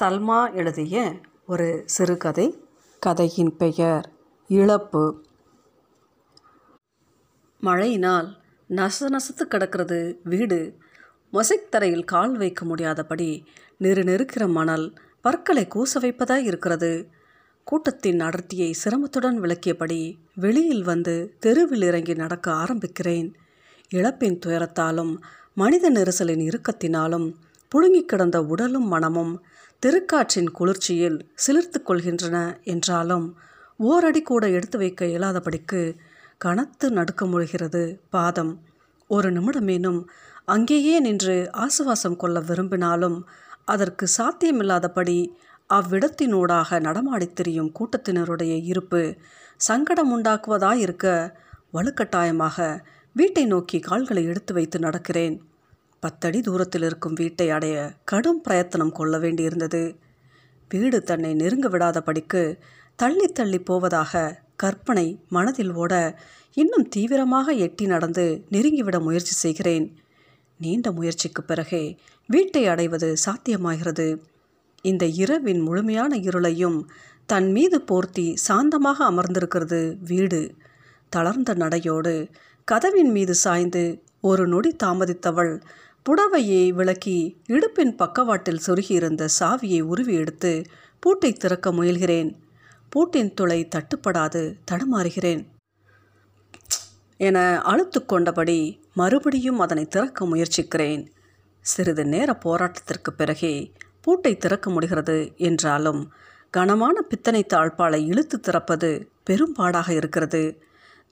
சல்மா எழுதிய ஒரு சிறுகதை கதையின் பெயர் இழப்பு. மழையினால் நச நசத்து கிடக்கிறது வீடு. மொசைக் தரையில் கால் வைக்க முடியாதபடி நெரு நெருக்கிற மணல் பற்களை கூச வைப்பதாய் இருக்கிறது. கூட்டத்தின் அடர்த்தியை சிரமத்துடன் விளக்கியபடி வெளியில் வந்து தெருவில் இறங்கி நடக்க ஆரம்பிக்கிறேன். இழப்பின் துயரத்தாலும் மனித நெரிசலின் இறுக்கத்தினாலும் புழுங்கிக் கிடந்த உடலும் மனமும் திருக்காற்றின் குளிர்ச்சியில் சிலிர்த்து கொள்கின்றன என்றாலும் ஓரடி கூட எடுத்து வைக்க இயலாதபடிக்கு கனத்து நடுக்க முழுகிறது பாதம். ஒரு நிமிடமேனும் அங்கேயே நின்று ஆசுவாசம் கொள்ள விரும்பினாலும் அதற்கு சாத்தியமில்லாதபடி அவ்விடத்தினூடாக நடமாடித் திரியும் கூட்டத்தினருடைய இருப்பு சங்கடம் உண்டாக்குவதாயிருக்க வலுக்கட்டாயமாக வீட்டை நோக்கி கால்களை எடுத்து வைத்து நடக்கிறேன். பத்தடி தூரத்தில் இருக்கும் வீட்டை அடைய கடும் பிரயத்தனம் கொள்ள வேண்டியிருந்தது. வீடு தன்னை நெருங்க விடாதபடிக்கு தள்ளி தள்ளி போவதாக கற்பனை மனதில் ஓட இன்னும் தீவிரமாக எட்டி நடந்து நெருங்கிவிட முயற்சி செய்கிறேன். நீண்ட முயற்சிக்கு பிறகே வீட்டை அடைவது சாத்தியமாகிறது. இந்த இரவின் முழுமையான இருளையும் தன் மீது போர்த்தி சாந்தமாக அமர்ந்திருக்கிறது வீடு. தளர்ந்த நடையோடு கதவின் மீது சாய்ந்து ஒரு நொடி தாமதித்தவள் புடவையை விளக்கி இடுப்பின் பக்கவாட்டில் சொருகியிருந்த சாவியை உருவி எடுத்து பூட்டை திறக்க முயல்கிறேன். பூட்டின் துளை தட்டுப்படாது தடுமாறுகிறேன். என அழுத்து கொண்டபடி மறுபடியும் அதனை திறக்க முயற்சிக்கிறேன். சிறிது நேர போராட்டத்திற்கு பிறகே பூட்டை திறக்க முடிகிறது என்றாலும் கனமான பித்தனை தாழ்பாலை இழுத்து திறப்பது பெரும்பாடாக இருக்கிறது.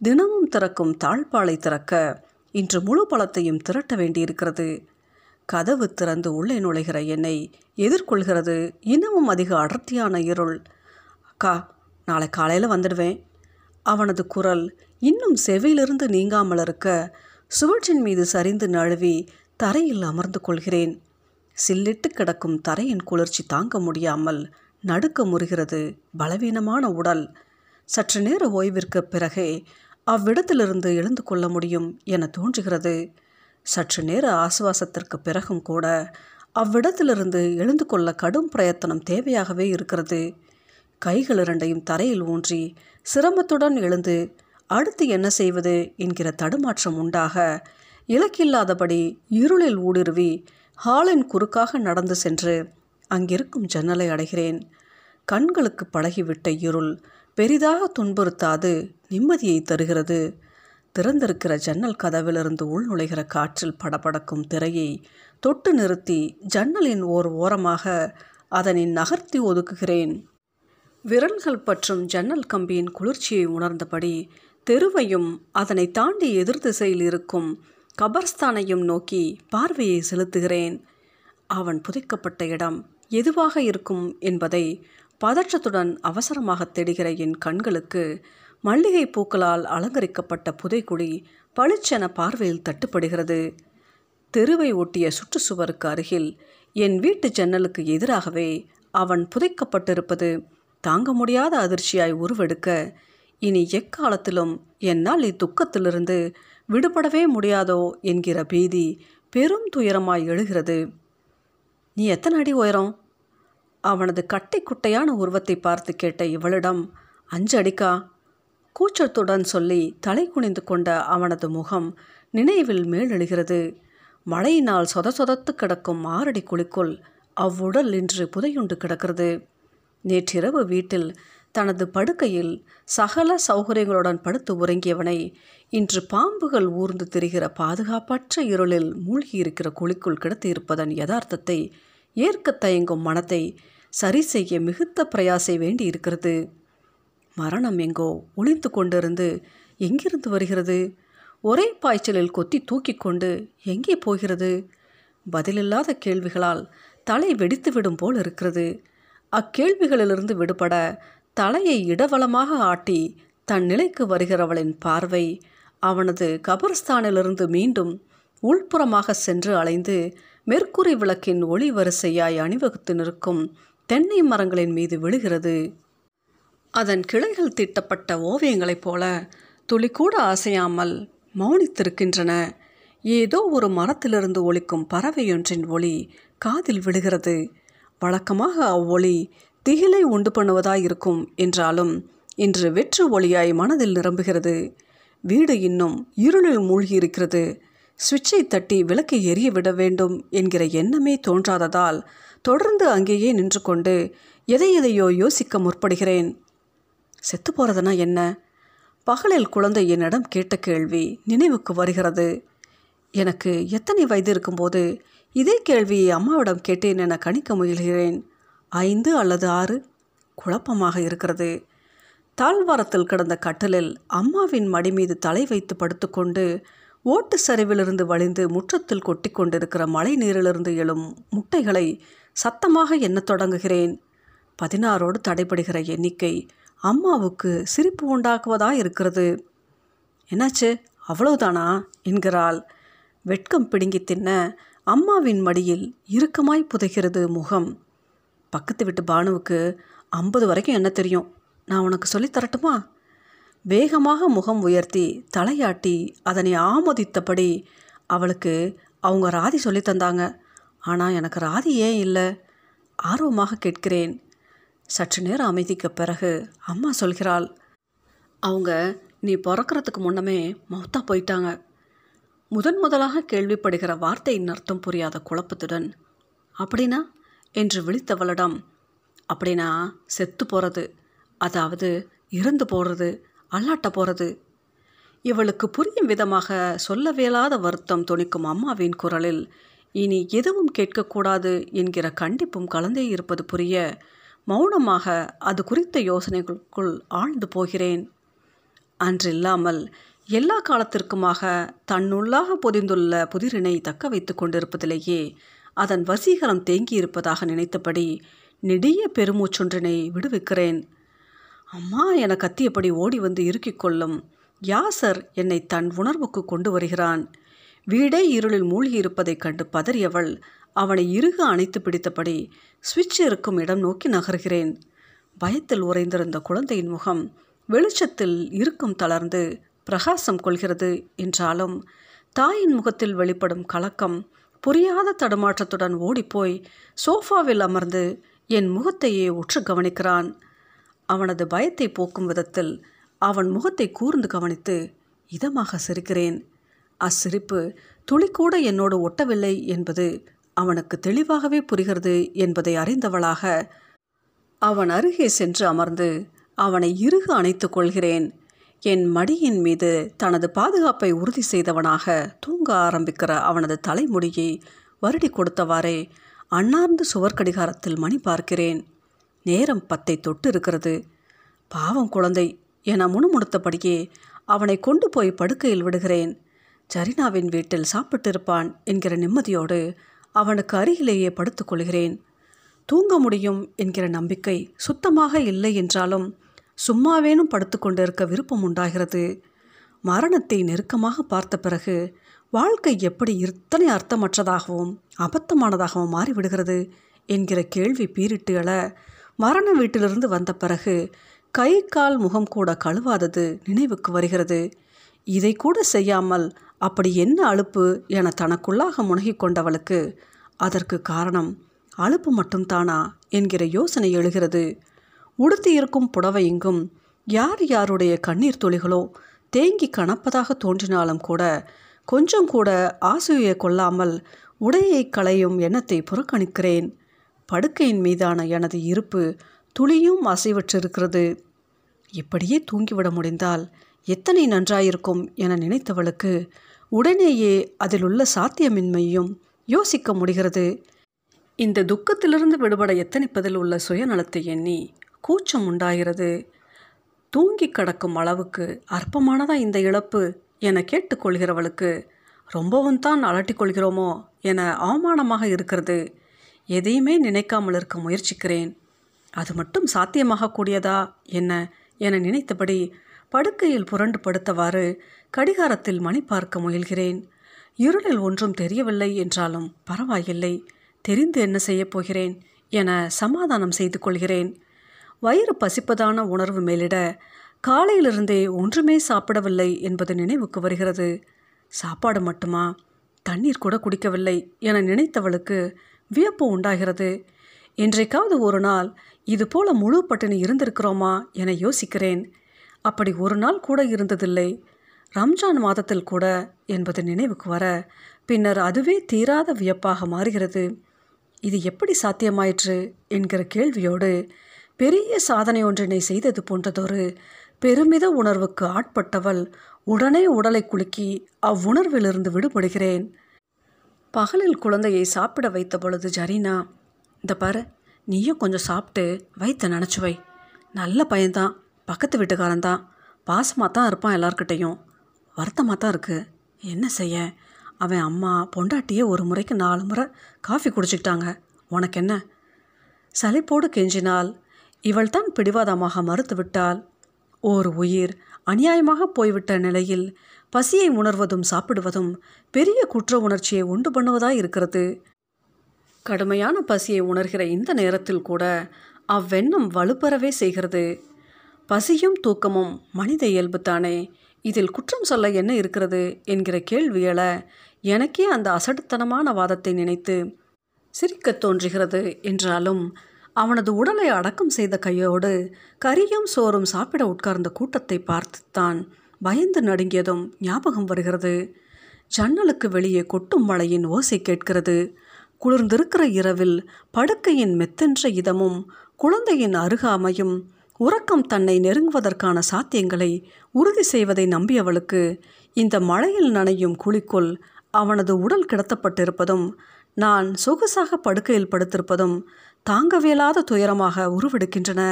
தினமும் திறக்கும் தாழ்பாலை திறக்க இன்று முழு பழத்தையும் திரட்ட வேண்டியிருக்கிறது. கதவு திறந்து உள்ளே நுழைகிற என்னை எதிர்கொள்கிறது. இன்னமும் அதிக அடர்த்தியான இருள். அக்கா நாளை காலையில் வந்துடுவேன். அவனது குரல் இன்னும் செவியிலிருந்து நீங்காமல் இருக்க சுவற்றின் மீது சரிந்து நழுவி தரையில் அமர்ந்து கொள்கிறேன். சில்லிட்டு கிடக்கும் தரையின் குளிர்ச்சி தாங்க முடியாமல் நடுக்க முறுகிறது பலவீனமான உடல். சற்று நேர ஓய்விற்கு பிறகே அவ்விடத்திலிருந்து எழுந்து கொள்ள முடியும் என தோன்றுகிறது. சற்று நேர ஆசுவாசத்திற்கு பிறகும் கூட அவ்விடத்திலிருந்து எழுந்து கொள்ள கடும் பிரயத்தனம் தேவையாகவே இருக்கிறது. கைகள் இரண்டையும் தரையில் ஊன்றி சிரமத்துடன் எழுந்து அடுத்து என்ன செய்வது என்கிற தடுமாற்றம் உண்டாக இலக்கில்லாதபடி இருளில் ஊடுருவி ஹாலின் குறுக்காக நடந்து சென்று அங்கிருக்கும் ஜன்னலை அடைகிறேன். கண்களுக்கு பழகிவிட்ட இருள் பெரிதாக துன்புறுத்தாது நிம்மதியை தருகிறது. திறந்திருக்கிற ஜன்னல் கதவிலிருந்து உள் நுழைகிற காற்றில் படபடக்கும் திரையை தொட்டு நிறுத்தி ஜன்னலின் ஓர் ஓரமாக அதனை நகர்த்தி ஒதுக்குகிறேன். விரல்கள் பற்றும் ஜன்னல் கம்பியின் குளிர்ச்சியை உணர்ந்தபடி தெருவையும் அதனை தாண்டி எதிர் திசையில் இருக்கும் கபர்ஸ்தானையும் நோக்கி பார்வையை செலுத்துகிறேன். அவன் புதைக்கப்பட்ட இடம் எதுவாக இருக்கும் என்பதை பதற்றத்துடன் அவசரமாக தேடுகிற என் கண்களுக்கு மல்லிகை பூக்களால் அலங்கரிக்கப்பட்ட புதைக்குடி பளிச்சென பார்வையில் தட்டுப்படுகிறது. தெருவை ஒட்டிய சுற்றுச்சுவருக்கு அருகில் என் வீட்டு ஜன்னலுக்கு எதிராகவே அவன் புதைக்கப்பட்டிருப்பது தாங்க முடியாத அதிர்ச்சியாய் உருவெடுக்க இனி எக்காலத்திலும் என்னால் இத்துக்கத்திலிருந்து விடுபடவே முடியாதோ என்கிற பீதி பெரும் துயரமாய் எழுகிறது. நீ எத்தனை அடி உயரம்? அவனது கட்டை குட்டையான உருவத்தை பார்த்து கேட்ட இவளிடம் அஞ்சடிக்கா? கூச்சத்துடன் சொல்லி தலை குனிந்து கொண்ட அவனது முகம் நினைவில் மேலெழுகிறது. மழையினால் சொத சொதத்து கிடக்கும் ஆறடி குழிக்குள் அவ்வுடல் இன்று புதையுண்டு கிடக்கிறது. நேற்றிரவு வீட்டில் தனது படுக்கையில் சகல சௌகரியங்களுடன் படுத்து உறங்கியவனை இன்று பாம்புகள் ஊர்ந்து திரிகிற பாதுகாப்பற்ற இருளில் மூழ்கியிருக்கிற குழிக்குள் கிடத்தியிருப்பதன் யதார்த்தத்தை ஏற்க தயங்கும் மனத்தை சரி செய்ய மிகுத்த பிரயாசை வேண்டி இருக்கிறது மரணம் எங்கோ ஒளிந்து கொண்டிருந்து எங்கிருந்து வருகிறது? ஒரே பாய்ச்சலில் கொத்தி தூக்கி கொண்டு எங்கே போகிறது? பதிலில்லாத கேள்விகளால் தலை வெடித்துவிடும் போல் இருக்கிறது. அக்கேள்விகளிலிருந்து விடுபட தலையை இடவளமாக ஆட்டி தன் நிலைக்கு வருகிறவளின் பார்வை அவனது கபர்ஸ்தானிலிருந்து மீண்டும் உள்புறமாக சென்று அலைந்து மெர்க்குரி விளக்கின் ஒளி வரிசையாய் அணிவகுத்து நிற்கும் தென்னை மரங்களின் மீது விழுகிறது. அதன் கிளைகள் தீட்டப்பட்ட ஓவியங்களைப் போல துளி கூட அசையாமல் மௌனித்திருக்கின்றன. ஏதோ ஒரு மரத்திலிருந்து ஒலிக்கும் பறவையொன்றின் ஒளி காதில் விழுகிறது. வழக்கமாக அவ்வொளி திகிலை உண்டு பண்ணுவதாய் இருக்கும் என்றாலும் இன்று வெற்று ஒளியாய் மனதில் நிரம்புகிறது. வீடு இன்னும் இருளில் மூழ்கி இருக்கிறது சுவிட்சை தட்டி விளக்கை எரிய விட வேண்டும் என்கிற எண்ணமே தோன்றாததால் தொடர்ந்து அங்கேயே நின்று கொண்டு எதை எதையோ யோசிக்க முற்படுகிறேன். செத்து போகிறதுனா என்ன? பகலில் குழந்தை என்னிடம் கேட்ட கேள்வி நினைவுக்கு வருகிறது. எனக்கு எத்தனை வயது இருக்கும்போது இதே கேள்வியை அம்மாவிடம் கேட்டேன் என கணிக்க முயல்கிறேன். ஐந்து அல்லது ஆறு? குழப்பமாக இருக்கிறது. தாழ்வாரத்தில் கிடந்த கட்டலில் அம்மாவின் மடி மீது தலை வைத்து படுத்துக்கொண்டு ஓட்டு சரிவிலிருந்து வழிந்து முற்றத்தில் கொட்டி கொண்டிருக்கிற மழை நீரிலிருந்து எழும் முட்டைகளை சத்தமாக எண்ணத் தொடங்குகிறேன்? பதினாறோடு தடைபடுகிற எண்ணிக்கை அம்மாவுக்கு சிரிப்பு உண்டாக்குவதா இருக்கிறது. என்னாச்சு? அவ்வளவுதானா? என்கிறாள். வெட்கம் பிடுங்கி தின்ன அம்மாவின் மடியில் இறுக்கமாய் புதைகிறது முகம். பக்கத்து வீட்டு பானுவுக்கு ஐம்பது வரைக்கும் என்ன தெரியும்? நான் உனக்கு சொல்லித் தரட்டுமா? வேகமாக முகம் உயர்த்தி தலையாட்டி அதனை ஆமோதித்தபடி அவளுக்கு அவங்க ராதி சொல்லி தந்தாங்க. ஆனால் எனக்கு ராதி ஏன் இல்லை? ஆர்வமாக கேட்கிறேன். சற்று நேரம் அமைதிக்கு பிறகு அம்மா சொல்கிறாள் அவங்க நீ பிறக்கிறதுக்கு முன்னமே மௌத்தா போயிட்டாங்க. முதன் முதலாக கேள்விப்படுகிற வார்த்தையின் அர்த்தம் புரியாத குழப்பத்துடன் அப்படின்னா? என்று விழித்தவளிடம் அப்படின்னா செத்து போகிறது அதாவது இறந்து போகிறது அல்லாட்ட போகிறது இவளுக்கு புரியும் விதமாக சொல்லவியலாத வருத்தம் துணிக்கும் அம்மாவின் குரலில் இனி எதுவும் கேட்கக்கூடாது என்கிற கண்டிப்பும் கலந்தே இருப்பது புரிய மௌனமாக அது குறித்த யோசனைகளுக்குள் ஆழ்ந்து போகிறேன். அன்றில்லாமல் எல்லா காலத்திற்குமாக தன்னுள்ளாக பொதிந்துள்ள புதிரினை தக்க வைத்து கொண்டிருப்பதிலேயே அதன் வசீகரம் தேங்கியிருப்பதாக நினைத்தபடி நெடிய பெருமூச்சொன்றினை விடுவிக்கிறேன். அம்மா என கத்தியபடி ஓடி வந்து இறுக்கிக் கொள்ளும் யாசர் என்னை தன் உணர்வுக்கு கொண்டு வருகிறான். வீடே இருளில் மூழ்கி இருப்பதைக் கண்டு பதறியவள் அவனை இறுக அணைத்து பிடித்தபடி சுவிட்ச் இருக்கும் இடம் நோக்கி நகர்கிறேன். பயத்தில் உறைந்திருந்த குழந்தையின் முகம் வெளிச்சத்தில் இருக்கும் தளர்ந்து பிரகாசம் கொள்கிறது என்றாலும் தாயின் முகத்தில் வெளிப்படும் கலக்கம் புரியாத தடுமாற்றத்துடன் ஓடிப்போய் சோஃபாவில் அமர்ந்து என் முகத்தையே உற்று கவனிக்கிறான். அவனது பயத்தை போக்கும் விதத்தில் அவன் முகத்தை கூர்ந்து கவனித்து இதமாக சிரிக்கிறேன். அச்சிரிப்பு துளிக்கூட என்னோடு ஒட்டவில்லை என்பது அவனுக்கு தெளிவாகவே புரிகிறது என்பதை அறிந்தவளாக அவன் அருகே சென்று அமர்ந்து அவனை இறுக அணைத்து கொள்கிறேன். என் மடியின் மீது தனது பாதுகாப்பை உறுதி செய்தவனாக தூங்க ஆரம்பிக்கிற அவனது தலைமுடியை வருடி கொடுத்தவாறே அண்ணார்ந்து சுவர்கடிகாரத்தில் மணி பார்க்கிறேன். நேரம் பத்தை தொட்டு இருக்கிறது பாவம் குழந்தை என முணுமுணுத்தபடியே அவனை கொண்டு போய் படுக்கையில் விடுகிறேன். ஜரினாவின் வீட்டில் சாப்பிட்டிருப்பான் என்கிற நிம்மதியோடு அவனுக்கு அருகிலேயே படுத்துக்கொள்கிறேன் தூங்க முடியும் என்கிற நம்பிக்கை சுத்தமாக இல்லை என்றாலும் சும்மாவேனும் படுத்துக்கொண்டிருக்க விருப்பம் உண்டாகிறது. மரணத்தை நெருக்கமாக பார்த்த பிறகு வாழ்க்கை எப்படி இத்தனை அர்த்தமற்றதாகவும் அபத்தமானதாகவும் மாறிவிடுகிறது என்கிற கேள்வி பீரிட்டு எழ மரண வீட்டிலிருந்து வந்த பிறகு கை கால் முகம் கூட கழுவாதது நினைவுக்கு வருகிறது. இதை கூட செய்யாமல் அப்படி என்ன அலுப்பு என தனக்குள்ளாக முனகிக் கொண்டவளுக்கு அதற்கு காரணம் அலுப்பு மட்டும்தானா என்கிற யோசனை எழுகிறது. உடுத்தியிருக்கும் புடவை இங்கும் யார் யாருடைய கண்ணீர் துளிகளோ தேங்கி கணப்பதாக தோன்றினாலும் கூட கொஞ்சம் கூட ஆசையை கொள்ளாமல் உடையை களையும் எண்ணத்தை புறக்கணிக்கிறேன். படுக்கையின் மீதான எனது இருப்பு துளியும் அசைவற்றிருக்கிறது. இப்படியே தூங்கிவிட முடிந்தால் எத்தனை நன்றாயிருக்கும் என நினைத்தவளுக்கு உடனேயே அதில் உள்ள சாத்தியமின்மையும் யோசிக்க முடிகிறது. இந்த துக்கத்திலிருந்து விடுபட எத்தனிப்பதில் உள்ள சுயநலத்தை எண்ணி கூச்சம் உண்டாகிறது. தூங்கி கிடக்கும் அளவுக்கு அற்பமானதா இந்த இழப்பு என கேட்டுக்கொள்கிறவளுக்கு ரொம்பவும் தான் அலட்டிக்கொள்கிறோமோ என அவமானமாக இருக்கிறது. எதையுமே நினைக்காமல் இருக்க முயற்சிக்கிறேன். அது மட்டும் சாத்தியமாகக்கூடியதா என்ன என நினைத்தபடி படுக்கையில் புரண்டு படுத்தவாறு கடிகாரத்தில் மணி பார்க்க முயல்கிறேன். இருளில் ஒன்றும் தெரியவில்லை என்றாலும் பரவாயில்லை தெரிந்து என்ன செய்யப் போகிறேன் என சமாதானம் செய்து கொள்கிறேன். வயிறு பசிப்பதான உணர்வு மேலிட காலையிலிருந்தே ஒன்றுமே சாப்பிடவில்லை என்பது நினைவுக்கு வருகிறது. சாப்பாடு மட்டுமா? தண்ணீர் கூட குடிக்கவில்லை என நினைத்தவளுக்கு வியப்பு உண்டாகிறது. என்றைக்காவது ஒரு நாள் இது போல முழு பட்டினி இருந்திருக்கிறோமா என யோசிக்கிறேன். அப்படி ஒரு நாள் கூட இருந்ததில்லை. ரம்ஜான் மாதத்தில் கூட என்பது நினைவுக்கு வர பின்னர் அதுவே தீராத வியப்பாக மாறுகிறது. இது எப்படி சாத்தியமாயிற்று என்கிற கேள்வியோடு பெரிய சாதனை ஒன்றினை செய்தது போன்றதொரு பெருமித உணர்வுக்கு ஆட்பட்டவள் உடனே உடலை குலுக்கி அவ்வுணர்விலிருந்து விடுபடுகிறேன். பகலில் குழந்தையை சாப்பிட வைத்த பொழுது ஜரீனா இந்த பாரு நீயும் கொஞ்சம் சாப்பிட்டு வயிற்ற நினச்சி வை. நல்ல பையன்தான் பக்கத்து வீட்டுக்காரன் தான் பாசமாக தான் இருப்பான் எல்லார்கிட்டையும். வருத்தமாக தான் இருக்குது என்ன செய்ய? அவன் அம்மா பொண்டாட்டியே ஒரு முறைக்கு நாலு முறை காஃபி குடிச்சிக்கிட்டாங்க. உனக்கு என்ன சலிப்போடு கெஞ்சினால் இவள் தான் பிடிவாதமாக மறுத்துவிட்டால் ஓர் உயிர் அநியாயமாக போய்விட்ட நிலையில் பசியை உணர்வதும் சாப்பிடுவதும் பெரிய குற்ற உணர்ச்சியை உண்டு பண்ணுவதாய் இருக்கிறது. கடுமையான பசியை உணர்கிற இந்த நேரத்தில் கூட அவ்வெண்ணம் வலுப்பெறவே செய்கிறது. பசியும் தூக்கமும் மனித இயல்புத்தானே. இதில் குற்றம் சொல்ல என்ன இருக்கிறது என்கிற கேள்வியல எனக்கே அந்த அசட்டுத்தனமான வாதத்தை நினைத்து சிரிக்கத் தோன்றுகிறது என்றாலும் அவனது உடலை அடக்கம் செய்த கையோடு கரியும் சோறும் சாப்பிட உட்கார்ந்த கூட்டத்தை பார்த்துத்தான் பயந்து நடுங்கியதும் ஞாபகம் வருகிறது. ஜன்னலுக்கு வெளியே கொட்டும் மழையின் ஓசை கேட்கிறது. குளிர்ந்திருக்கிற இரவில் படுக்கையின் மெத்தென்ற இதமும் குழந்தையின் அருகாமையும் உறக்கம் தன்னை நெருங்குவதற்கான சாத்தியங்களை உறுதி செய்வதை நம்பியவளுக்கு இந்த மழையில் நனையும் குழிக்குள் அவனது உடல் கிடத்தப்பட்டிருப்பதும் நான் சொகுசாக படுக்கையில் படுத்திருப்பதும் தாங்கவியலாத துயரமாக உருவெடுக்கின்றன.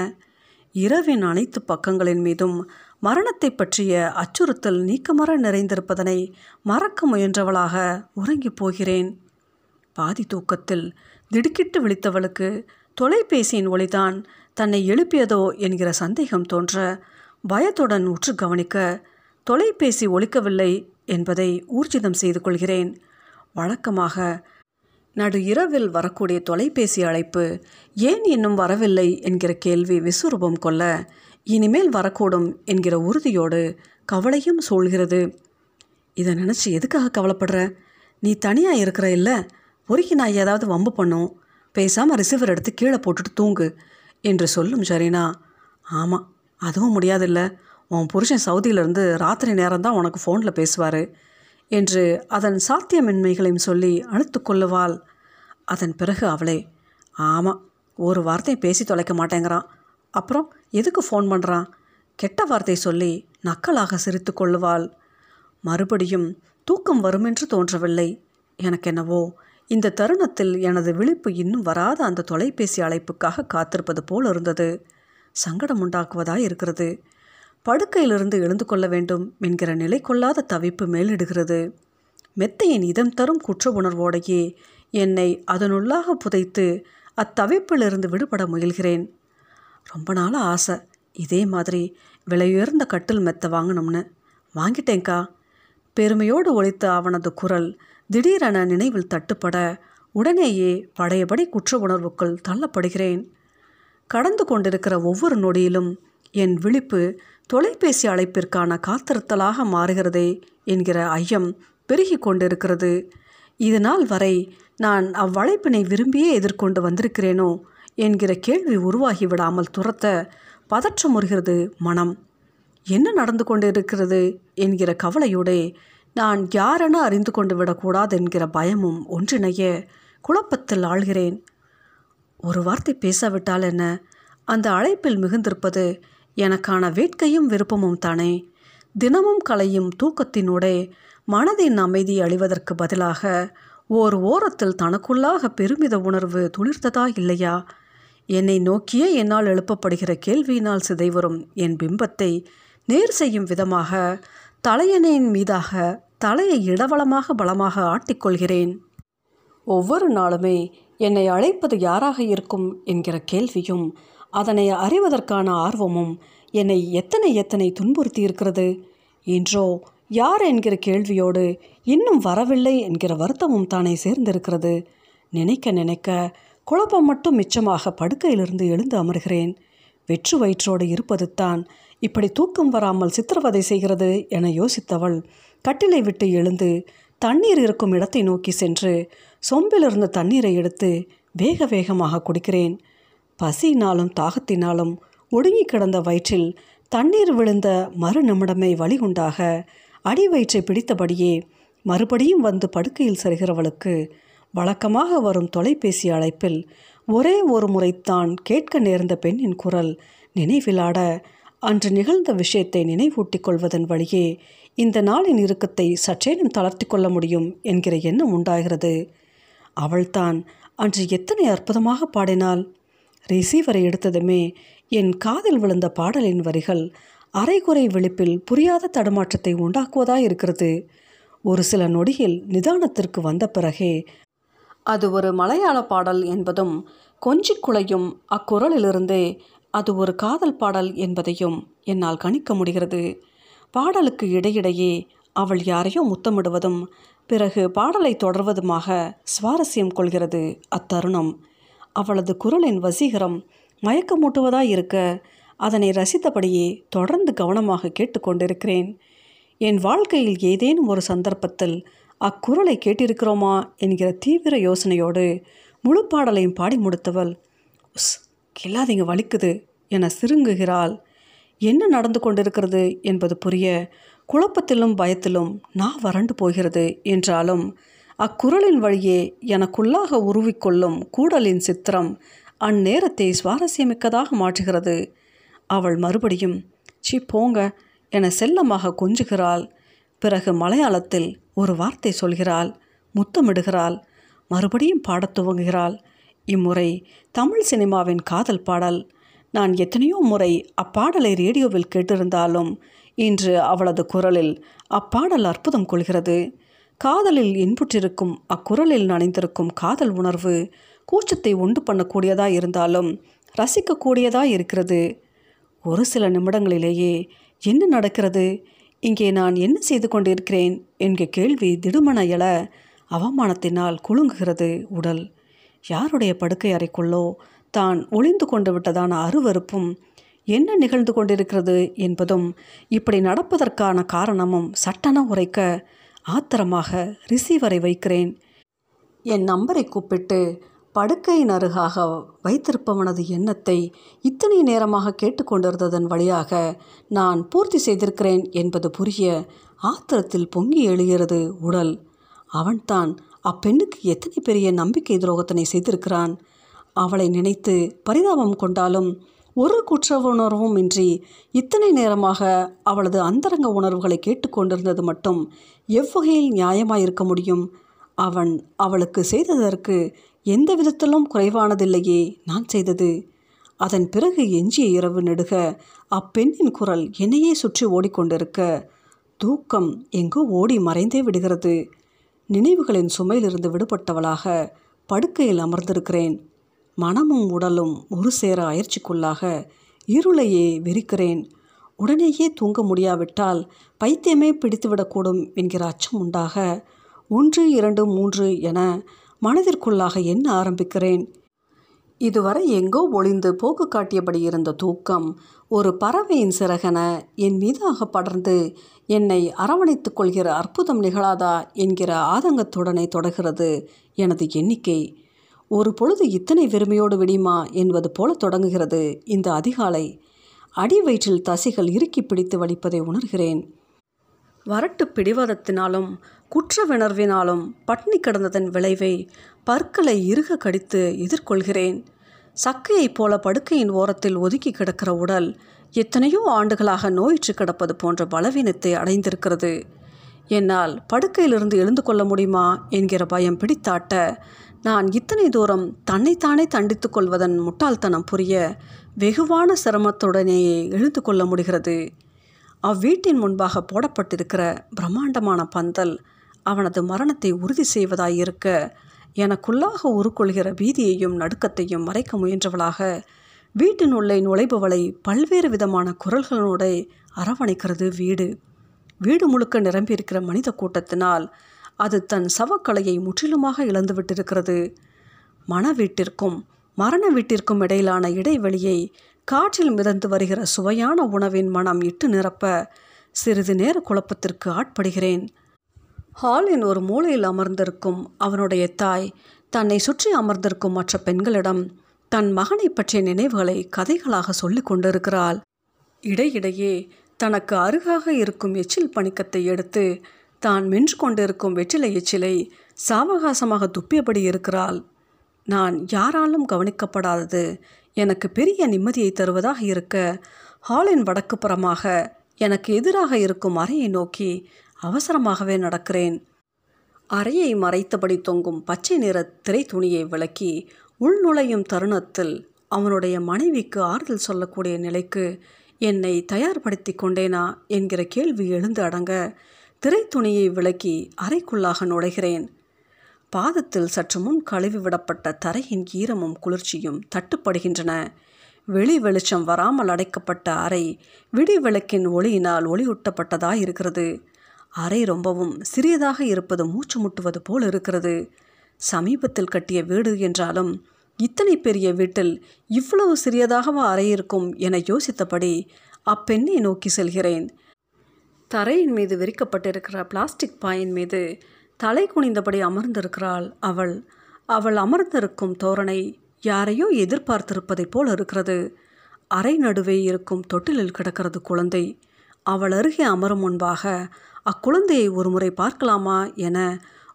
இரவின் அனைத்து பக்கங்களின் மீதும் மரணத்தை பற்றிய அச்சுறுத்தல் நீக்கமர நிறைந்திருப்பதனை மறக்க முயன்றவளாக உறங்கிப் போகிறேன். பாதி தூக்கத்தில் திடுக்கிட்டு விழித்தவளுக்கு தொலைபேசியின் ஒளிதான் தன்னை எழுப்பியதோ என்கிற சந்தேகம் தோன்ற பயத்துடன் உற்று கவனிக்க தொலைபேசி ஒழிக்கவில்லை என்பதை ஊர்ஜிதம் செய்து கொள்கிறேன். வழக்கமாக நடு இரவில் வரக்கூடிய தொலைபேசி அழைப்பு ஏன் இன்னும் வரவில்லை என்கிற கேள்வி விஸ்வரூபம் கொள்ள இனிமேல் வரக்கூடும் என்கிற உறுதியோடு கவலையும் சூழ்கிறது. இதை நினச்சி எதுக்காக கவலைப்படுற? நீ தனியாக இருக்கிற இல்லை? பொறுக்கி நான் ஏதாவது வம்பு பண்ணும். பேசாமல் ரிசீவர் எடுத்து கீழே போட்டுட்டு தூங்கு. என்று சொல்லும் சரினா ஆமாம் அதுவும் முடியாதில்ல. உன் புருஷன் சவுதியிலிருந்து ராத்திரி நேரம்தான் உனக்கு ஃபோனில் பேசுவார் என்று அதன் சாத்தியமின்மைகளையும் சொல்லி அழுத்து கொள்ளுவாள். அதன் பிறகு அவளே ஆமாம் ஒரு வார்த்தை பேசி தொலைக்க மாட்டேங்கிறான். அப்புறம் எதுக்கு ஃபோன் பண்ணுறான் கெட்ட வார்த்தை சொல்லி நக்கலாக சிரித்து கொள்ளுவாள். மறுபடியும் தூக்கம் வருமென்று தோன்றவில்லை. எனக்கென்னவோ இந்த தருணத்தில் எனது விழிப்பு இன்னும் வராத அந்த தொலைபேசி அழைப்புக்காக காத்திருப்பது போல் இருந்தது. சங்கடம் உண்டாக்குவதாய் இருக்கிறது. படுக்கையிலிருந்து எழுந்து கொள்ள வேண்டும் என்கிற நிலை கொள்ளாத தவிப்பு மேலிடுகிறது. மெத்தையின் இதம் தரும் குற்ற உணர்வோடையே என்னை அதனுள்ளாக புதைத்து அத்தவிப்பிலிருந்து விடுபட முயல்கிறேன். ரொம்ப நாள் ஆசை. இதே மாதிரி விலையுயர்ந்த கட்டில் மெத்த வாங்கணும்னு. வாங்கிட்டேங்க்கா பெருமையோடு ஒழித்த அவனது குரல் திடீரென நினைவில் தட்டுப்பட உடனேயே பழையபடி குற்ற உணர்வுக்குள் தள்ளப்படுகிறேன். கடந்து கொண்டிருக்கிற ஒவ்வொரு நொடியிலும் என் விழிப்பு தொலைபேசி அழைப்பிற்கான காத்திருத்தலாக மாறுகிறதே என்கிற ஐயம் பெருகி கொண்டிருக்கிறது. இது நாள் வரை நான் அவ்வழைப்பினை விரும்பியே எதிர்கொண்டு வந்திருக்கிறேனோ என்கிற கேள்வி உருவாகி விடாமல் துரத்த பதற்றமுறுகிறது மனம். என்ன நடந்து கொண்டிருக்கிறது என்கிற கவலையோடே நான் யாரென அறிந்து கொண்டு விடக்கூடாது என்கிற பயமும் ஒன்றிணைய குழப்பத்தில் ஆழ்கிறேன் ஒரு வார்த்தை பேசாவிட்டால் என்ன? அந்த அழைப்பில் மிகுந்திருப்பது எனக்கான வேட்கையும் விருப்பமும் தானே. தினமும் கலையும் தூக்கத்தினூடே மனதின் அமைதி அழிவதற்கு பதிலாக ஓர் ஓரத்தில் தனக்குள்ளாக பெருமித உணர்வு துளிர்த்ததா இல்லையா? என்னை நோக்கியே என்னால் எழுப்பப்படுகிற கேள்வியினால் சிதைவரும் என் பிம்பத்தை நேர் செய்யும் விதமாக தலையணையின் மீதாக தலையை இடவளமாக பலமாக ஆட்டிக்கொள்கிறேன். ஒவ்வொரு நாளுமே என்னை அழைப்பது யாராக இருக்கும் என்கிற கேள்வியும் அதனை அறிவதற்கான ஆர்வமும் என்னை எத்தனை எத்தனை துன்புறுத்தி இருக்கிறது இன்றோ யார் என்கிற கேள்வியோடு இன்னும் வரவில்லை என்கிற வருத்தமும் தானே சேர்ந்திருக்கிறது. நினைக்க நினைக்க குழப்பம் மட்டும் மிச்சமாக படுக்கையிலிருந்து எழுந்து அமர்கிறேன். வெற்று வயிற்றோடு இருப்பது தான் இப்படி தூக்கம் வராமல் சித்திரவதை செய்கிறது என யோசித்தவள் கட்டிலை விட்டு எழுந்து தண்ணீர் இருக்கும் இடத்தை நோக்கி சென்று சொம்பிலிருந்த தண்ணீரை எடுத்து வேக வேகமாக குடிக்கிறேன். பசியினாலும் தாகத்தினாலும் ஒடுங்கி கிடந்த வயிற்றில் தண்ணீர் விழுந்த மறு நிமிடமே வழிகுண்டாக அடி வயிற்றை பிடித்தபடியே மறுபடியும் வந்து படுக்கையில் சரிகிறவளுக்கு வழக்கமாக வரும் தொலைபேசி அழைப்பில் ஒரே ஒரு முறைத்தான் கேட்க நேர்ந்த பெண்ணின் குரல் நினைவிலாட அன்று நிகழ்ந்த விஷயத்தை நினைவூட்டிக் கொள்வதன் வழியே இந்த நாளின் இறுக்கத்தை சற்றேனும் தளர்த்தி கொள்ள முடியும் என்கிற எண்ணம் உண்டாகிறது. அவள்தான் அன்று எத்தனை அற்புதமாக பாடினாள். ரிசீவரை எடுத்ததுமே என் காதில் விழுந்த பாடலின் வரிகள் அரைகுறை விழிப்பில் புரியாத தடுமாற்றத்தை உண்டாக்குவதாக இருக்கிறது. ஒரு சில நொடியில் நிதானத்திற்கு வந்த பிறகே அது ஒரு மலையாள பாடல் என்பதும் கொஞ்சிக் குலையும் அக்குரலிலிருந்தே அது ஒரு காதல் பாடல் என்பதையும் என்னால் கணிக்க முடிகிறது. பாடலுக்கு இடையிடையே அவள் யாரையோ முத்தமிடுவதும் பிறகு பாடலை தொடர்வதுமாக சுவாரஸ்யம் கொள்கிறது அத்தருணம். அவளது குரலின் வசீகரம் மயக்கமூட்டுவதாய் இருக்க அதனை ரசித்தபடியே தொடர்ந்து கவனமாக கேட்டுக்கொண்டிருக்கிறேன் என் வாழ்க்கையில் ஏதேனும் ஒரு சந்தர்ப்பத்தில் அக்குரலை கேட்டிருக்கிறோமா என்கிற தீவிர யோசனையோடு முழு பாடலையும் பாடி முடித்தவள் உஸ் கில்லாதீங்க வலிக்குது என சிறுங்குகிறாள். என்ன நடந்து கொண்டிருக்கிறது என்பது புரிய குழப்பத்திலும் பயத்திலும் நான் வறண்டு போகிறது என்றாலும் அக்குரலின் வழியே எனக்குள்ளாக உருவிக்கொள்ளும் கூடலின் சித்திரம் அந்நேரத்தை சுவாரஸ்யமிக்கதாக மாற்றுகிறது. அவள் மறுபடியும் சி போங்க என செல்லமாக கொஞ்சுகிறாள். பிறகு மலையாளத்தில் ஒரு வார்த்தை சொல்கிறாள் முத்தமிடுகிறாள் மறுபடியும் பாடத் துவங்குகிறாள். இம்முறை தமிழ் சினிமாவின் காதல் பாடல் நான் எத்தனையோ முறை அப்பாடலை ரேடியோவில் கேட்டிருந்தாலும் இன்று அவளது குரலில் அப்பாடல் அற்புதம் கொள்கிறது. காதலில் இன்புற்றிருக்கும் அக்குரலில் நனைந்திருக்கும் காதல் உணர்வு கூச்சத்தை உண்டு பண்ணக்கூடியதாக இருந்தாலும் ரசிக்கக்கூடியதாக இருக்கிறது. ஒரு சில நிமிடங்களிலேயே என்ன நடக்கிறது? இங்கே நான் என்ன செய்து கொண்டிருக்கிறேன்? என்கிற கேள்வி திடுமன எழ அவமானத்தினால் குலுங்குகிறது உடல். யாருடைய படுக்கை அறைக்குள்ளோ தான் ஒளிந்து கொண்டு விட்டதான அருவருப்பும் என்ன நிகழ்ந்து கொண்டிருக்கிறது என்பதும் இப்படி நடப்பதற்கான காரணமும் சட்டனம் உரைக்க ஆத்திரமாக ரிசீவரை வைக்கிறேன். என் நம்பரை கூப்பிட்டு படுக்கையின் அருகாக வைத்திருப்பவனது எண்ணத்தை இத்தனை நேரமாக கேட்டுக்கொண்டிருந்ததன் வழியாக நான் பூர்த்தி செய்திருக்கிறேன் என்பது புரிய ஆத்திரத்தில் பொங்கி எழுகிறது உடல். அவன்தான் அப்பெண்ணுக்கு எத்தனை பெரிய நம்பிக்கை துரோகத்தினை செய்திருக்கிறான்? அவளை நினைத்து பரிதாபம் கொண்டாலும் ஒரு குற்ற உணர்வும் இன்றி இத்தனை நேரமாக அவளது அந்தரங்க உணர்வுகளை கேட்டுக்கொண்டிருந்தது மட்டும் எவ்வகையில் நியாயமாயிருக்க முடியும்? அவன் அவளுக்கு செய்ததற்கு எந்த விதத்திலும் குறைவானதில்லையே நான் செய்தது. அதன் பிறகு எஞ்சிய இரவு நெடுக அப்பெண்ணின் குரல் என்னையே சுற்றி ஓடிக்கொண்டிருக்க தூக்கம் எங்கோ ஓடி மறைந்தே விடுகிறது. நினைவுகளின் சுமையிலிருந்து விடுபட்டவளாக படுக்கையில் அமர்ந்திருக்கிறேன். மனமும் உடலும் ஒரு சேர அயற்சிக்குள்ளாக இருளையே வெறிக்கிறேன். உடனேயே தூங்க முடியாவிட்டால் பைத்தியமே பிடித்துவிடக்கூடும் என்கிற அச்சம் உண்டாக ஒன்று இரண்டு மூன்று என மனதிற்குள்ளாக எண்ண ஆரம்பிக்கிறேன்? இதுவரை எங்கோ ஒளிந்து போக்கு காட்டியபடி இருந்த தூக்கம் ஒரு பறவையின் சிறகென என் மீதாக படர்ந்து என்னை அரவணைத்துக் கொள்கிற அற்புதம் நிகழாதா என்கிற ஆதங்கத்துடனே தொடர்கிறது எனது எண்ணிக்கை. ஒரு பொழுது இத்தனை வெறுமையோடு விடியுமா என்பது போல தொடங்குகிறது இந்த அதிகாலை. அடி வயிற்றில் தசைகள் இறுக்கி பிடித்து வலிப்பதை உணர்கிறேன். வரட்டு பிடிவாதத்தினாலும் குற்றவிணர்வினாலும் பட்னி கிடந்ததன் விளைவை பற்களை இறுக கடித்து எதிர்கொள்கிறேன். சக்கையைப் போல படுக்கையின் ஓரத்தில் ஒதுக்கி கிடக்கிற உடல் எத்தனையோ ஆண்டுகளாக நோயிற்று கிடப்பது போன்ற பலவீனத்தை அடைந்திருக்கிறது. என்னால் படுக்கையிலிருந்து எழுந்து கொள்ள முடியுமா என்கிற பயம் பிடித்தாட்ட நான் இத்தனை தூரம் தன்னைத்தானே தண்டித்து கொள்வதன் முட்டாள்தனம் புரிய வெகுவான சிரமத்துடனேயே எழுந்து கொள்ள முடிகிறது. அவ்வீட்டின் முன்பாக போடப்பட்டிருக்கிற பிரம்மாண்டமான பந்தல் அவனது மரணத்தை உறுதி செய்வதாயிருக்க எனக்குள்ளாக உருக்கொள்கிற பீதியையும் நடுக்கத்தையும் மறைக்க முயன்றவளாக வீட்டின் உள்ளே நுழைபவளை பல்வேறு விதமான குரல்களோட அரவணைக்கிறது வீடு. வீடு முழுக்க நிரம்பியிருக்கிற மனித கூட்டத்தினால் அது தன் சவக்கலையை முற்றிலுமாக இழந்துவிட்டிருக்கிறது. மன வீட்டிற்கும் மரண வீட்டிற்கும் இடையிலான இடைவெளியை காற்றில் மிதந்து வருகிற சுவையான உணவின் மனம் இட்டு நிரப்ப சிறிது நேர குழப்பத்திற்கு ஆட்படுகிறேன். ஹாலின் ஒரு மூலையில் அமர்ந்திருக்கும் அவனுடைய தாய் தன்னை சுற்றி அமர்ந்திருக்கும் மற்ற பெண்களிடம் தன் மகனை பற்றிய நினைவுகளை கதைகளாக சொல்லிக் கொண்டிருக்கிறாள். இடையிடையே தனக்கு அருகாக இருக்கும் எச்சில் பணிக்கத்தை எடுத்து தான் மென்று கொண்டிருக்கும் வெற்றிலை எச்சிலை சாவகாசமாக துப்பியபடி இருக்கிறாள். நான் யாராலும் கவனிக்கப்படாதது. எனக்கு பெரிய நிம்மதியை தருவதாக இருக்க ஹாலின் வடக்கு புறமாக எனக்கு எதிராக இருக்கும் அறையை நோக்கி அவசரமாகவே நடக்கிறேன். அறையை மறைத்தபடி தொங்கும் பச்சை நிற திரை துணியை விளக்கி உள்நுழையும் தருணத்தில் அவனுடைய மனைவிக்கு ஆறுதல் சொல்லக்கூடிய நிலைக்கு என்னை தயார்படுத்தி கொண்டேனா என்கிற கேள்வி எழுந்து அடங்க திரைத்துணியை விளக்கி அறைக்குள்ளாக நுழைகிறேன். பாதத்தில் சற்று முன் கழுவி விடப்பட்ட தரையின் ஈரமும் குளிர்ச்சியும் தட்டுப்படுகின்றன. வெளி வெளிச்சம் வராமல் அடைக்கப்பட்ட அறை விடி விளக்கின் ஒளியினால் ஒளியூட்டப்பட்டதாக இருக்கிறது. அறை ரொம்பவும் சிறியதாக இருப்பது மூச்சு முட்டுவது போல் இருக்கிறது. சமீபத்தில் கட்டிய வீடு என்றாலும் இத்தனை பெரிய வீட்டில் இவ்வளவு சிறியதாகவா அறை இருக்கும் என யோசித்தபடி அப்பெண்ணை நோக்கி செல்கிறேன். தரையின் மீது விரிக்கப்பட்டிருக்கிற பிளாஸ்டிக் பாயின் மீது தலை குனிந்தபடி அமர்ந்திருக்கிறாள் அவள். அவள் அமர்ந்திருக்கும் தோரணை யாரையோ எதிர்பார்த்திருப்பதைப் போல் இருக்கிறது. அறை நடுவே இருக்கும் தொட்டிலில் கிடக்கிறது குழந்தை. அவள் அருகே அமரும் முன்பாக அக்குழந்தையை ஒருமுறை பார்க்கலாமா? என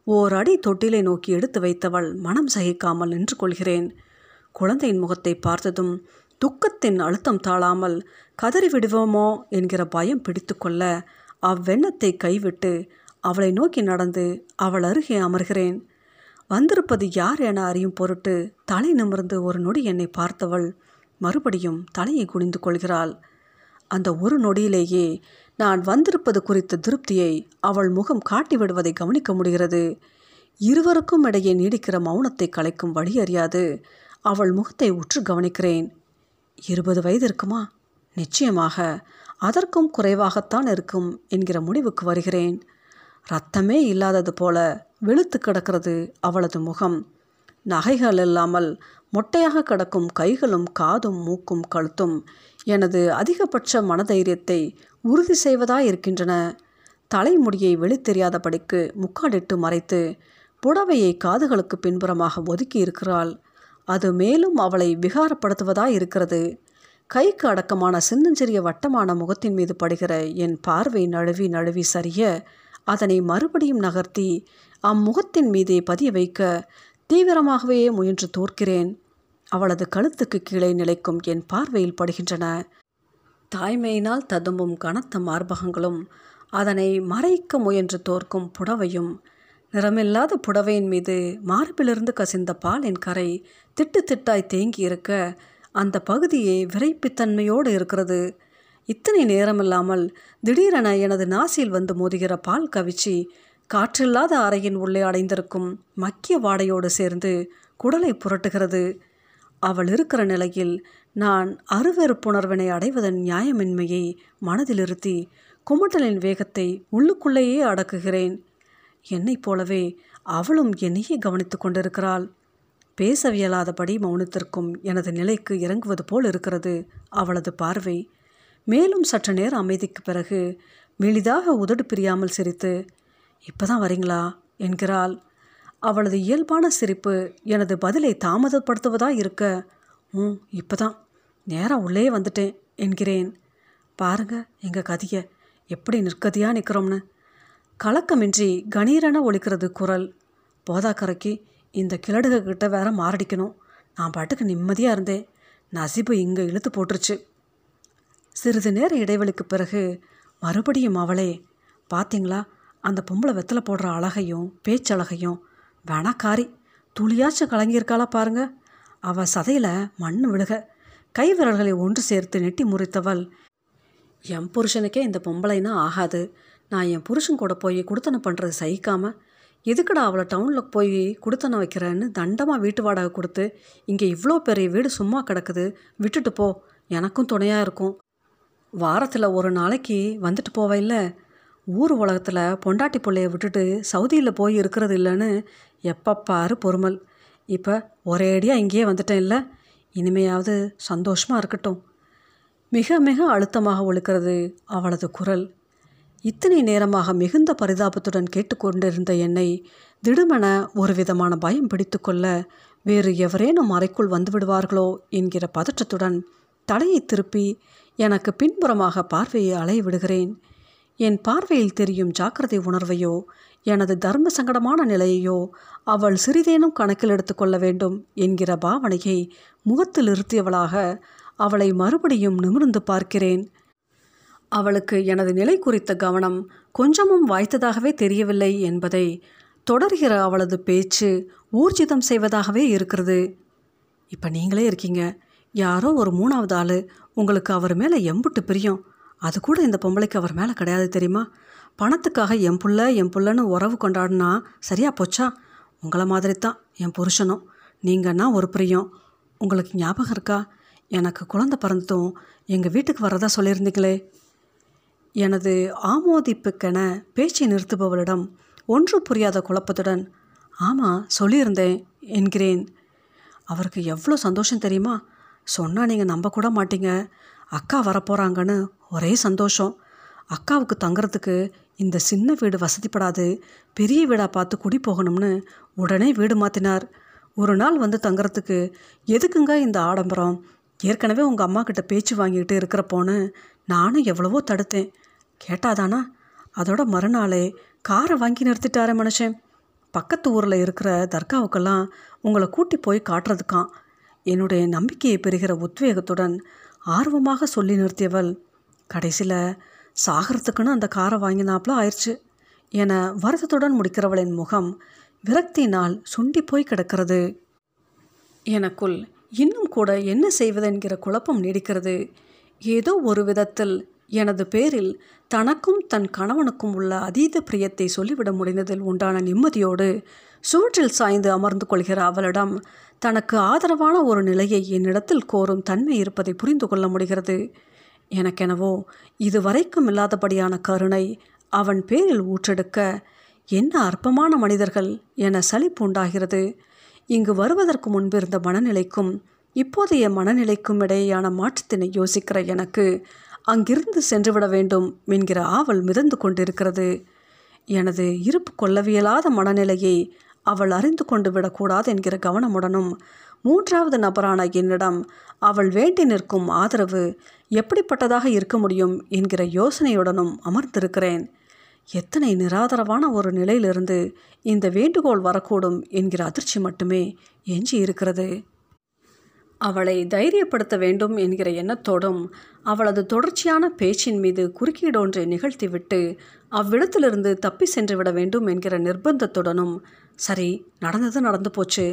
ஓர் அடி தொட்டிலை நோக்கி எடுத்து வைத்தவள் மனம் சகிக்காமல் நின்று கொள்கிறேன். குழந்தையின் முகத்தை பார்த்ததும் துக்கத்தின் அழுத்தம் தாழாமல் கதறி விடுவோமோ? என்கிற பயம் பிடித்து கொள்ள அவ்வெண்ணத்தை கைவிட்டு அவளை நோக்கி நடந்து அவள் அருகே அமர்கிறேன். வந்திருப்பது யார் என அறியும் பொருட்டு தலை நிமிர்ந்து ஒரு நொடி என்னை பார்த்தவள் மறுபடியும் தலையை குனிந்து கொள்கிறாள். அந்த ஒரு நொடியிலேயே நான் வந்திருப்பது குறித்த திருப்தியை அவள் முகம் காட்டி விடுவதை கவனிக்க முடிகிறது. இருவருக்கும் இடையே நீடிக்கிற மௌனத்தை கலைக்கும் வழி அறியாது. அவள் முகத்தை உற்று கவனிக்கிறேன். இருபது வயது இருக்குமா? நிச்சயமாக. அதற்கும் குறைவாகத்தான் இருக்கும் என்கிற முடிவுக்கு வருகிறேன். ரத்தமே இல்லாதது போல வெளுத்து கிடக்கிறது அவளது முகம். நகைகள் இல்லாமல் மொட்டையாக கிடக்கும் கைகளும் காதும் மூக்கும் கழுத்தும் எனது அதிகபட்ச மனதைரியத்தை உறுதி செய்வதாய் இருக்கின்றன தலைமுடியை வெளித்தெரியாதபடிக்கு முக்காடிட்டு மறைத்து புடவையை காதுகளுக்கு பின்புறமாக ஒதுக்கி இருக்கிறாள் அது மேலும் அவளை விகாரப்படுத்துவதாய் இருக்கிறது கைக்கு அடக்கமான சின்னஞ்சிறிய வட்டமான முகத்தின் மீது படுகிற என் பார்வை நழுவி நழுவி சரிய அதனை மறுபடியும் நகர்த்தி அம்முகத்தின் மீதே பதிய வைக்க தீவிரமாகவே முயன்று தோற்கிறேன். அவளது கழுத்துக்கு கீழே நிலைக்கும் என் பார்வையில் படுகின்றன. தாய்மையினால் ததும்பும் கனத்த மார்பகங்களும் அதனை மறைக்க முயன்று தோற்கும் புடவையும் நிறமில்லாத புடவையின் மீது மார்பிலிருந்து கசிந்த பாலின் கரை திட்டு திட்டாய் தேங்கி இருக்க அந்த பகுதியே விரைப்புத்தன்மையோடு இருக்கிறது. இத்தனை நேரமில்லாமல் திடீரென எனது நாசியில் வந்து மோதுகிற பால் கவிச்சி காற்றில்லாத அறையின் உள்ளே அடைந்திருக்கும் மக்கிய வாடையோடு சேர்ந்து குடலை புரட்டுகிறது. அவள் இருக்கிற நிலையில் நான் அருவெறுப்புணர்வினை அடைவதன் நியாயமின்மையை மனதிலிருத்தி குமட்டலின் வேகத்தை உள்ளுக்குள்ளேயே அடக்குகிறேன். என்னைப் போலவே அவளும் என்னையே கவனித்து கொண்டிருக்கிறாள். பேசவியலாதபடி மௌனத்திற்கும் எனது நிலைக்கு இறங்குவது போல் இருக்கிறது அவளது பார்வை. மேலும் சற்று நேர அமைதிக்கு பிறகு மெலிதாக உதடு பிரியாமல் சிரித்து இப்போ தான் வரீங்களா? என்கிறாள். அவளது இயல்பான சிரிப்பு எனது பதிலை தாமதப்படுத்துவதாக இருக்க ம் இப்போ தான் நேராக உள்ளே வந்துட்டேன் என்கிறேன். பாருங்க எங்கள் கதியை எப்படி நிற்கதியாக நிற்கிறோம்னு கலக்கமின்றி கணீரென ஒழிக்கிறது குரல். போதாக்கரைக்கு இந்த கிழடுகிட்ட வேற மாரடிக்கணும். நான் பாட்டுக்கு நிம்மதியாக இருந்தேன். நசிப்பு இங்கே இழுத்து போட்டுருச்சு. சிறிது நேர இடைவெளிக்கு பிறகு மறுபடியும் அவளே பார்த்தீங்களா அந்த பொம்பளை வெத்தலை போடுற அழகையும் பேச்சழகையும் வேணாக்காரி துளியாச்சும் கலங்கியிருக்காளா பாருங்க. அவள் சதையில் மண் விழுக கை விரல்களை ஒன்று சேர்த்து நெட்டி முறித்தவள் என் புருஷனுக்கே இந்த பொம்பளைனா ஆகாது. நான் என் புருஷன் கூட போய் கொடுத்தன பண்ணுறது சகிக்காமல் எதுக்குடா அவளை டவுனில் போய் குடுத்தனை வைக்கிறேன்னு தண்டமாக வீட்டு வாடகை கொடுத்து இங்கே இவ்வளோ பெரிய வீடு சும்மா கிடக்குது விட்டுட்டு போ. எனக்கும் துணையாக இருக்கும். வாரத்தில் ஒரு நாளைக்கு வந்துட்டு போவையில் ஊர் உலகத்தில் பொண்டாட்டி பிள்ளைய விட்டுட்டு சவுதியில் போய் இருக்கிறது இல்லைன்னு எப்போ பொறுமல். இப்போ ஒரேடியாக இங்கேயே வந்துட்டேன் இல்லை. இனிமையாவது சந்தோஷமாக இருக்கட்டும். மிக மிக அழுத்தமாக ஒழுக்கிறது அவளது குரல். இத்தனை நேரமாக மிகுந்த பரிதாபத்துடன் கேட்டுக்கொண்டிருந்த என்னை திடுமென ஒரு விதமான பயம் பிடித்துக்கொள்ள வேறு எவரேனும் அறைக்குள் வந்துவிடுவார்களோ என்கிற பதற்றத்துடன் தலையை திருப்பி எனக்கு பின்புறமாக பார்வையை அலைய விடுகிறேன். என் பார்வையில் தெரியும் ஜாக்கிரதை உணர்வையோ எனது தர்ம சங்கடமான நிலையையோ அவள் சிறிதேனும் கணக்கில் எடுத்துக்கொள்ள வேண்டும் என்கிற பாவனையை முகத்தில் இருத்தியவளாக அவளை மறுபடியும் நிமிர்ந்து பார்க்கிறேன். அவளுக்கு எனது நிலை குறித்த கவனம் கொஞ்சமும் வாய்த்ததாகவே தெரியவில்லை என்பதை தொடர்கிற அவளது பேச்சு ஊர்ஜிதம் செய்வதாகவே இருக்கிறது. இப்போ நீங்களே இருக்கீங்க. யாரோ ஒரு மூணாவது ஆள். உங்களுக்கு அவர் மேலே எம்புட்டு பிரியம். அது கூட இந்த பொம்பளைக்கு அவர் மேலே கிடையாது தெரியுமா? பணத்துக்காக என் புள்ள என் புள்ளன்னு உறவு கொண்டாடினா சரியா போச்சா? உங்களை மாதிரி தான் என் புருஷனும். நீங்கன்னா ஒரு பிரியம். உங்களுக்கு ஞாபகம் இருக்கா? எனக்கு குழந்தை பிறந்ததும் எங்கள் வீட்டுக்கு வரதா சொல்லியிருந்தீங்களே. எனது ஆமோதிப்புக்கென பேச்சை நிறுத்துபவளிடம் ஒன்று புரியாத குழப்பத்துடன் ஆமாம் சொல்லியிருந்தேன் என்கிறேன். அவருக்கு எவ்வளோ சந்தோஷம் தெரியுமா? சொன்னால் நீங்கள் நம்ப கூட மாட்டீங்க. அக்கா வரப்போகிறாங்கன்னு ஒரே சந்தோஷம். அக்காவுக்கு தங்குறதுக்கு இந்த சின்ன வீடு வசதிப்படாது. பெரிய வீடாக பார்த்து குடி போகணும்னு உடனே வீடு மாற்றினார் ஒரு நாள் வந்து தங்குறதுக்கு எதுக்குங்க இந்த ஆடம்பரம்? ஏற்கனவே உங்கள் அம்மா கிட்ட பேச்சு வாங்கிட்டு இருக்கிறப்போன்னு நானும் எவ்வளவோ தடுத்தேன். கேட்டாதானா? அதோட மறுநாளே காரை வாங்கி நிறுத்திட்டாரு மனுஷன். பக்கத்து ஊரில் இருக்கிற தர்காவுக்கெல்லாம் உங்களை கூட்டி போய் காட்டுறதுக்கான். என்னுடைய நம்பிக்கையை பெறுகிற உத்வேகத்துடன் ஆர்வமாக சொல்லி நிறுத்தியவள். கடைசியில் சாகிறதுக்குன்னு அந்த காரை வாங்கினாப்புல ஆயிடுச்சு. என வருத்தத்துடன் முடிக்கிறவளின் முகம் விரக்தியினால் சுண்டி போய் கிடக்கிறது. எனக்குள் இன்னும் கூட என்ன செய்வது என்கிற குழப்பம் நீடிக்கிறது. ஏதோ ஒரு விதத்தில் எனது பேரில் தனக்கும் தன் கணவனுக்கும் உள்ள அதீத பிரியத்தை சொல்லிவிட முடிந்ததில் உண்டான நிம்மதியோடு சுவற்றில் சாய்ந்து அமர்ந்து கொள்கிற அவளிடம் தனக்கு ஆதரவான ஒரு நிலையை என்னிடத்தில் கோரும் தன்மை இருப்பதை புரிந்து கொள்ள முடிகிறது. எனக்கெனவோ இதுவரைக்கும் இல்லாதபடியான கருணை அவன் பேரில் ஊற்றெடுக்க என்ன அற்பமான மனிதர்கள் என சலிப்பு உண்டாகிறது. இங்கு வருவதற்கு முன்பிருந்த மனநிலைக்கும் இப்போதைய மனநிலைக்கும் இடையேயான மாற்றத்தினை யோசிக்கிற எனக்கு அங்கிருந்து சென்றுவிட வேண்டும் என்கிற ஆவல் மிதந்து கொண்டிருக்கிறது. எனது இருப்பு கொள்ளவியலாத மனநிலையை அவள் அறிந்து கொண்டு விடக்கூடாது என்கிற கவனமுடனும் மூன்றாவது நபரான என்னிடம் அவள் வேண்டி நிற்கும் ஆதரவு எப்படிப்பட்டதாக இருக்க முடியும் என்கிற யோசனையுடனும் அமர்ந்திருக்கிறேன். எத்தனை நிராதரவான ஒரு நிலையிலிருந்து இந்த வேண்டுகோள் வரக்கூடும் என்கிற அதிர்ச்சி மட்டுமே எஞ்சி இருக்கிறது அவளை தைரியப்படுத்த வேண்டும் என்கிற எண்ணத்தோடும் அவளது தொடர்ச்சியான பேச்சின் மீது குறுக்கீடொன்றை நிகழ்த்திவிட்டு அவ்விடத்திலிருந்து தப்பி சென்று விட வேண்டும் என்கிற நிர்பந்தத்துடனும் சரி நடந்தது நடந்து போச்சு.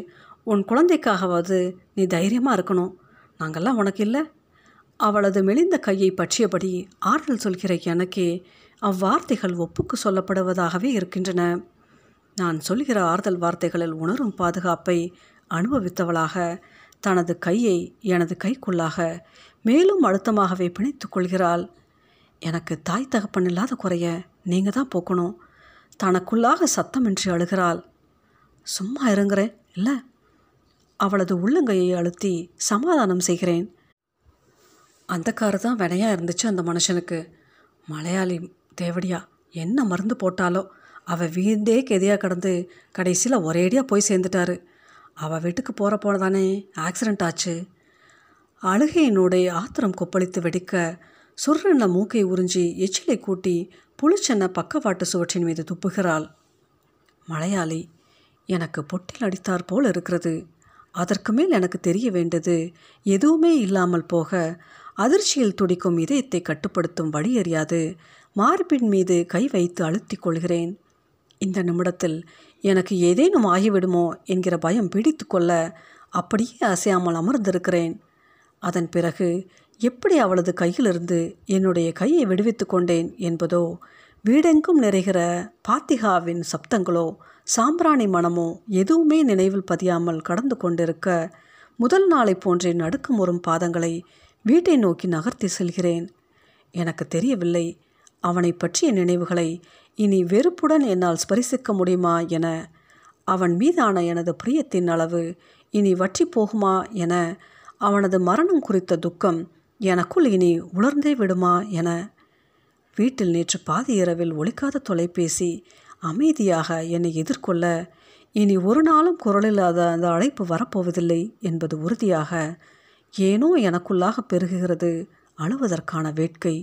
உன் குழந்தைக்காகவாவது நீ தைரியமாக இருக்கணும். நாங்கள்லாம் உனக்கு இல்லை. அவளது மெலிந்த கையை பற்றியபடி ஆறுதல் சொல்கிற எனக்கே அவ்வார்த்தைகள் ஒப்புக்கு சொல்லப்படுவதாகவே இருக்கின்றன. நான் சொல்கிற ஆறுதல் வார்த்தைகளில் உணரும் பாதுகாப்பை அனுபவித்தவளாக தனது கையை எனது கைக்குள்ளாக மேலும் அழுத்தமாகவே பிணைத்து கொள்கிறாள். எனக்கு தாய் தகப்பன் இல்லாத குறைய நீங்கள் தான் போக்கணும். தனக்குள்ளாக சத்தமின்றி அழுகிறாள். சும்மா இருங்கிறேன் இல்லை. அவளது உள்ளங்கையை அழுத்தி சமாதானம் செய்கிறேன். அந்த காரு தான் வினையாக இருந்துச்சு அந்த மனுஷனுக்கு. மலையாளி தேவடியா என்ன மருந்து போட்டாலோ அவள் வீந்தே கெதியாக கடந்து கடைசியில் ஒரேடியாக போய் சேர்ந்துட்டாரு. அவள் வீட்டுக்கு போகிற போனதானே ஆக்சிடெண்ட் ஆச்சு. அழுகையினுடைய ஆத்திரம் கொப்பளித்து வெடிக்க சுர்ரென்ன மூக்கை உறிஞ்சி எச்சிலை கூட்டி புளிச்சென்ன பக்கவாட்டு சுவற்றின் மீது துப்புகிறாள். மலையாளி எனக்கு பொட்டில் அடித்தார் போல் இருக்கிறது. அதற்கு மேல் எனக்கு தெரிய வேண்டது எதுவுமே இல்லாமல் போக அதிர்ச்சியில் துடிக்கும் இதயத்தை கட்டுப்படுத்தும் வழி அறியாது மார்பின் மீது கை வைத்து அழுத்திக் கொள்கிறேன். இந்த நிமிடத்தில் எனக்கு ஏதேனும் ஆகிவிடுமோ என்கிற பயம் பிடித்து கொள்ள அப்படியே அசையாமல் அமர்ந்திருக்கிறேன். அதன் பிறகு எப்படி அவளது கையிலிருந்து என்னுடைய கையை விடுவித்து கொண்டேன் என்பதோ வீடெங்கும் நிறைகிற பாத்திகாவின் சப்தங்களோ சாம்பிராணி மனமோ எதுவுமே நினைவில் பதியாமல் கடந்து கொண்டிருக்க முதல் நாளை போன்றே நடுக்கம் வரும் பாதங்களை வீட்டை நோக்கி நகர்த்தி செல்கிறேன். எனக்கு தெரியவில்லை அவனை பற்றிய நினைவுகளை இனி வெறுப்புடன் என்னால் ஸ்பரிசிக்க முடியுமா என அவன் மீதான எனது பிரியத்தின் அளவு இனி வற்றி போகுமா என அவனது மரணம் குறித்த துக்கம் எனக்குள் இனி உலர்ந்தே விடுமா என வீட்டில் நேற்று பாதி இரவில் ஒழிக்காத தொலைபேசி அமைதியாக என்னை எதிர்கொள்ள இனி ஒரு நாளும் குரலில்லாத அந்த அழைப்பு வரப்போவதில்லை என்பது உறுதியாக ஏனோ எனக்குள்ளாக பெருகுகிறது அழுவதற்கான வேட்கை.